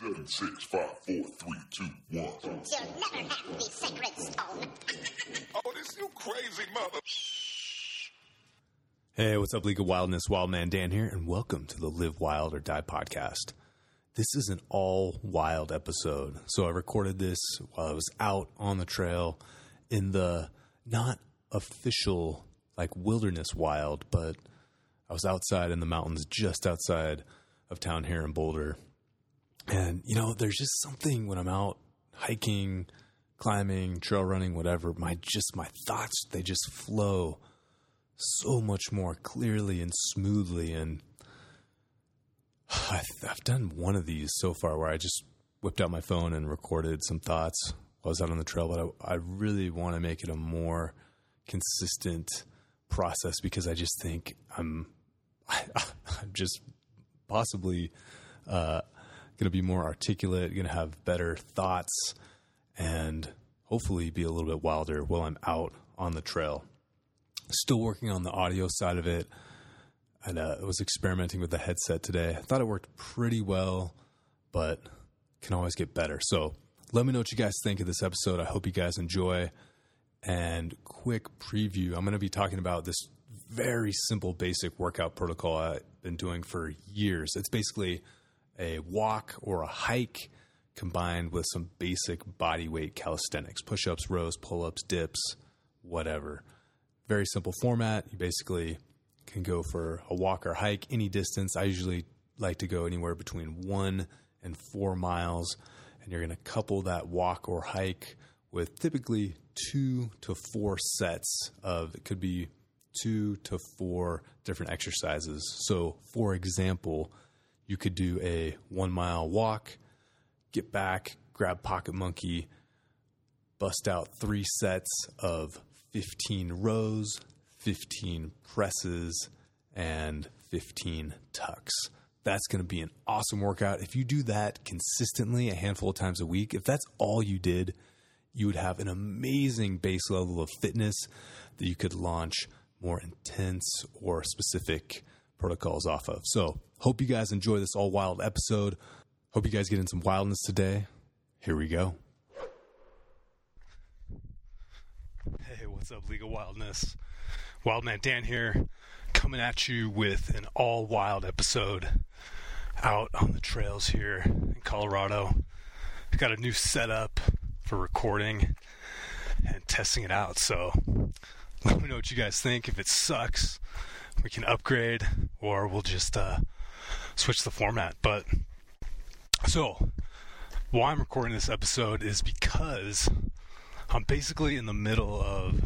Seven, six, five, four, three, two, one. You'll never have the sacred stone. Oh, this you crazy mother. Hey, what's up, League of Wildness? Wildman Dan here, and welcome to the Live Wild or Die podcast. This is an all wild episode. So I recorded this while I was out on the trail in the not official, like wilderness wild, but I was outside in the mountains just outside of town here in Boulder. And, you know, there's just something when I'm out hiking, climbing, trail running, whatever, my just my thoughts, they just flow so much more clearly and smoothly. And I've, done one of these so far where I just whipped out my phone and recorded some thoughts while I was out on the trail, but I, I really want to make it a more consistent process because I just think I'm, I, I'm just possibly uh, going to be more articulate, going to have better thoughts, and hopefully be a little bit wilder while I'm out on the trail. Still working on the audio side of it. And uh, I was experimenting with the headset today. I thought it worked pretty well, but can always get better. So let me know what you guys think of this episode. I hope you guys enjoy. And quick preview I'm going to be talking about this very simple, basic workout protocol I've been doing for years. It's basically a walk or a hike combined with some basic body weight calisthenics push ups, rows, pull ups, dips, whatever. Very simple format. You basically can go for a walk or hike any distance. I usually like to go anywhere between one and four miles. And you're going to couple that walk or hike with typically two to four sets of, it could be two to four different exercises. So, for example, you could do a one mile walk, get back, grab Pocket Monkey, bust out three sets of 15 rows, 15 presses, and 15 tucks. That's going to be an awesome workout. If you do that consistently a handful of times a week, if that's all you did, you would have an amazing base level of fitness that you could launch more intense or specific protocols off of. So, hope you guys enjoy this all wild episode. Hope you guys get in some wildness today. Here we go. Hey, what's up, League of Wildness? Wildman Dan here, coming at you with an all wild episode out on the trails here in Colorado. I've got a new setup for recording and testing it out. So let me know what you guys think. If it sucks, we can upgrade or we'll just uh, switch the format. But so, why I'm recording this episode is because I'm basically in the middle of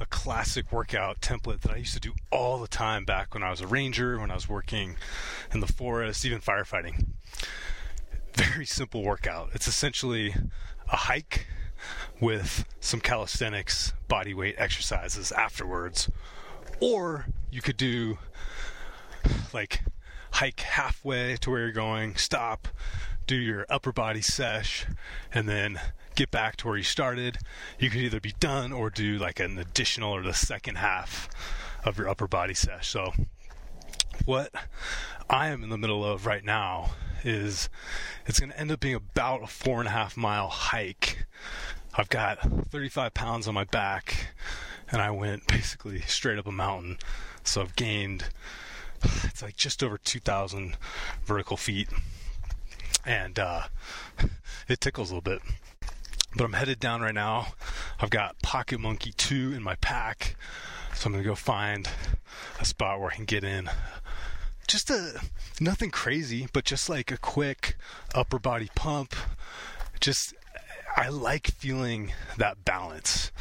a classic workout template that I used to do all the time back when I was a ranger, when I was working in the forest, even firefighting. Very simple workout. It's essentially a hike with some calisthenics body weight exercises afterwards. Or you could do like hike halfway to where you're going, stop, do your upper body sesh, and then get back to where you started. You could either be done or do like an additional or the second half of your upper body sesh. So, what I am in the middle of right now is it's going to end up being about a four and a half mile hike. I've got 35 pounds on my back, and I went basically straight up a mountain. So I've gained it's like just over 2,000 vertical feet, and uh, it tickles a little bit. But I'm headed down right now. I've got Pocket Monkey 2 in my pack, so I'm gonna go find a spot where I can get in. Just a nothing crazy, but just like a quick upper body pump. Just I like feeling that balance.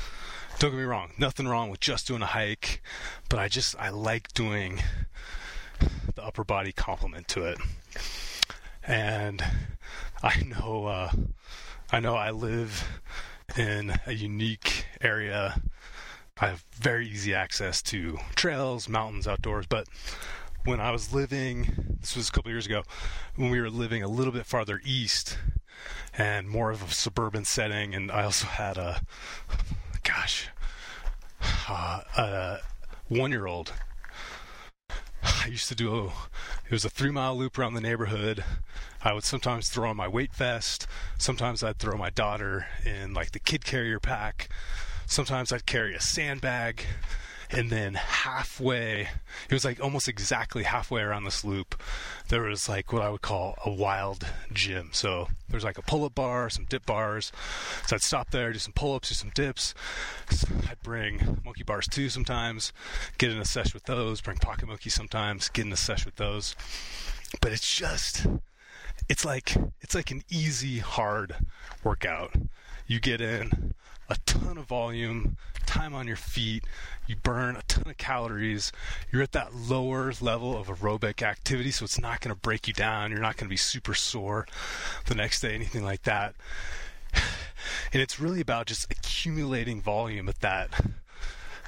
Don't get me wrong, nothing wrong with just doing a hike, but I just I like doing the upper body complement to it. And I know uh, I know I live in a unique area. I have very easy access to trails, mountains, outdoors, but when I was living, this was a couple years ago, when we were living a little bit farther east and more of a suburban setting, and I also had a, gosh, uh, a one year old. I I used to do a, it was a three mile loop around the neighborhood. I would sometimes throw on my weight vest. Sometimes I'd throw my daughter in like the kid carrier pack. Sometimes I'd carry a sandbag and then halfway it was like almost exactly halfway around this loop there was like what i would call a wild gym. So there's like a pull-up bar some dip bars. So i'd stop there do some pull-ups do some dips. I'd bring monkey bars too sometimes. Get in a sesh with those bring pocket monkey sometimes get in a sesh with those. But it's just it's like it's like an easy hard workout you get in a ton of volume, time on your feet, you burn a ton of calories. You're at that lower level of aerobic activity, so it's not going to break you down. You're not going to be super sore the next day, anything like that. And it's really about just accumulating volume at that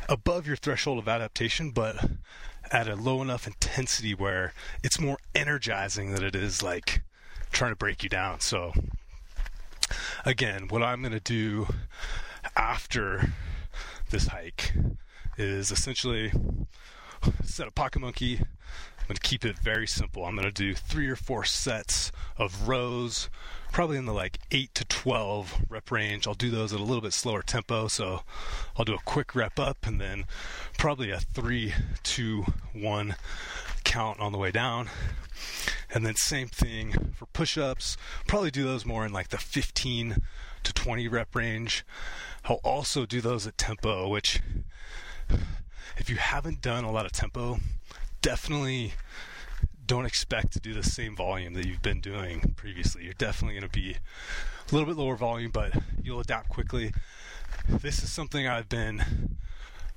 above your threshold of adaptation, but at a low enough intensity where it's more energizing than it is like trying to break you down. So, again, what I'm going to do after this hike is essentially set a pocket monkey. I'm going to keep it very simple. I'm going to do three or four sets of rows, probably in the like 8 to 12 rep range. I'll do those at a little bit slower tempo. So I'll do a quick rep up and then probably a 3, 2, 1 count on the way down. And then same thing for push-ups. Probably do those more in like the 15 to 20 rep range. I'll also do those at tempo, which if you haven't done a lot of tempo, definitely don't expect to do the same volume that you've been doing previously. You're definitely going to be a little bit lower volume, but you'll adapt quickly. This is something I've been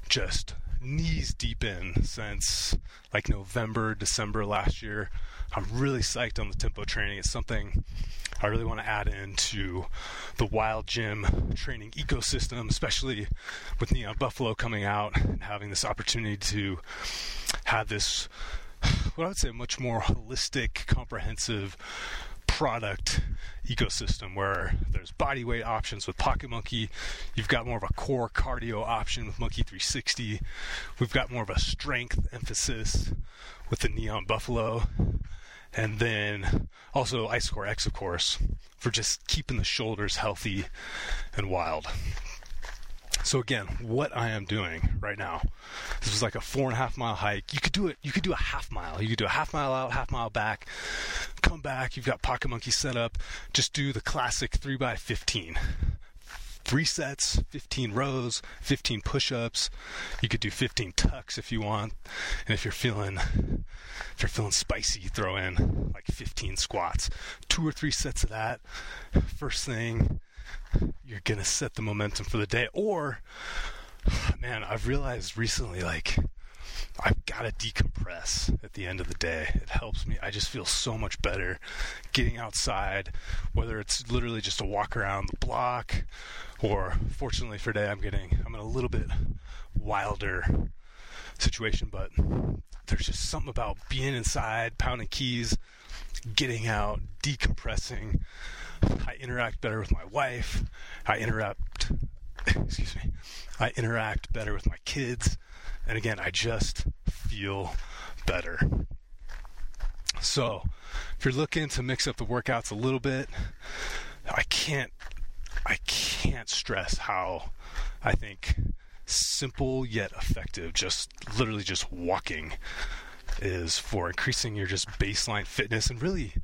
just knees deep in since like November, December last year. I'm really psyched on the tempo training. It's something I really want to add into the wild gym training ecosystem, especially with Neon Buffalo coming out and having this opportunity to have this, what I would say, much more holistic, comprehensive product ecosystem where there's body weight options with Pocket Monkey. You've got more of a core cardio option with Monkey 360. We've got more of a strength emphasis with the Neon Buffalo. And then also Isocore X, of course, for just keeping the shoulders healthy and wild. So again, what I am doing right now, this was like a four and a half mile hike. You could do it. You could do a half mile. You could do a half mile out, half mile back. Come back. You've got Pocket Monkey set up. Just do the classic three by fifteen. Three sets, 15 rows, 15 push-ups. You could do 15 tucks if you want, and if you're feeling if you're feeling spicy, throw in like 15 squats. Two or three sets of that. First thing, you're gonna set the momentum for the day. Or, man, I've realized recently, like, I've got to decompress at the end of the day. It helps me. I just feel so much better getting outside, whether it's literally just a walk around the block, or fortunately for today, I'm getting, I'm in a little bit wilder situation, but there's just something about being inside, pounding keys, getting out, decompressing. I interact better with my wife. I interact, excuse me, I interact better with my kids. And again, I just feel better. So, if you're looking to mix up the workouts a little bit, I can't I can't stress how I think simple yet effective just literally just walking is for increasing your just baseline fitness and really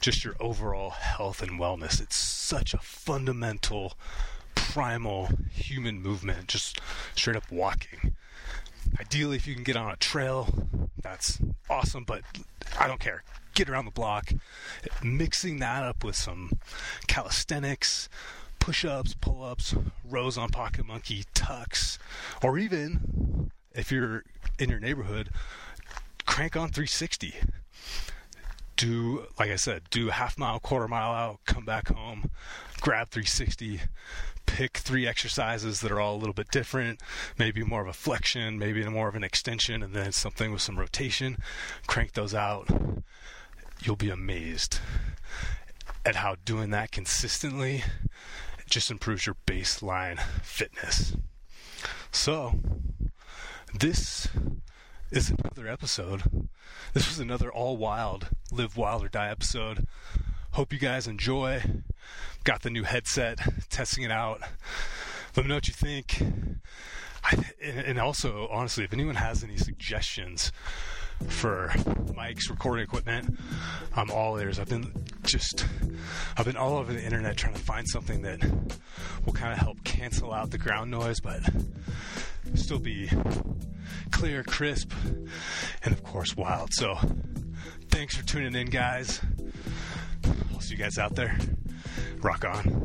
just your overall health and wellness. It's such a fundamental primal human movement just straight up walking. Ideally, if you can get on a trail, that's awesome, but I don't care. Get around the block. Mixing that up with some calisthenics, push ups, pull ups, rows on Pocket Monkey, tucks, or even if you're in your neighborhood, crank on 360. Do, like I said, do half mile, quarter mile out, come back home, grab 360, pick three exercises that are all a little bit different, maybe more of a flexion, maybe more of an extension, and then something with some rotation. Crank those out. You'll be amazed at how doing that consistently just improves your baseline fitness. So, this is another episode. This was another all wild, live wild or die episode. Hope you guys enjoy. Got the new headset, testing it out. Let me know what you think. And also, honestly, if anyone has any suggestions for mics, recording equipment, I'm all ears. I've been just, I've been all over the internet trying to find something that will kind of help cancel out the ground noise, but still be clear, crisp, and of course, wild. So, thanks for tuning in, guys. I'll see you guys out there. Rock on.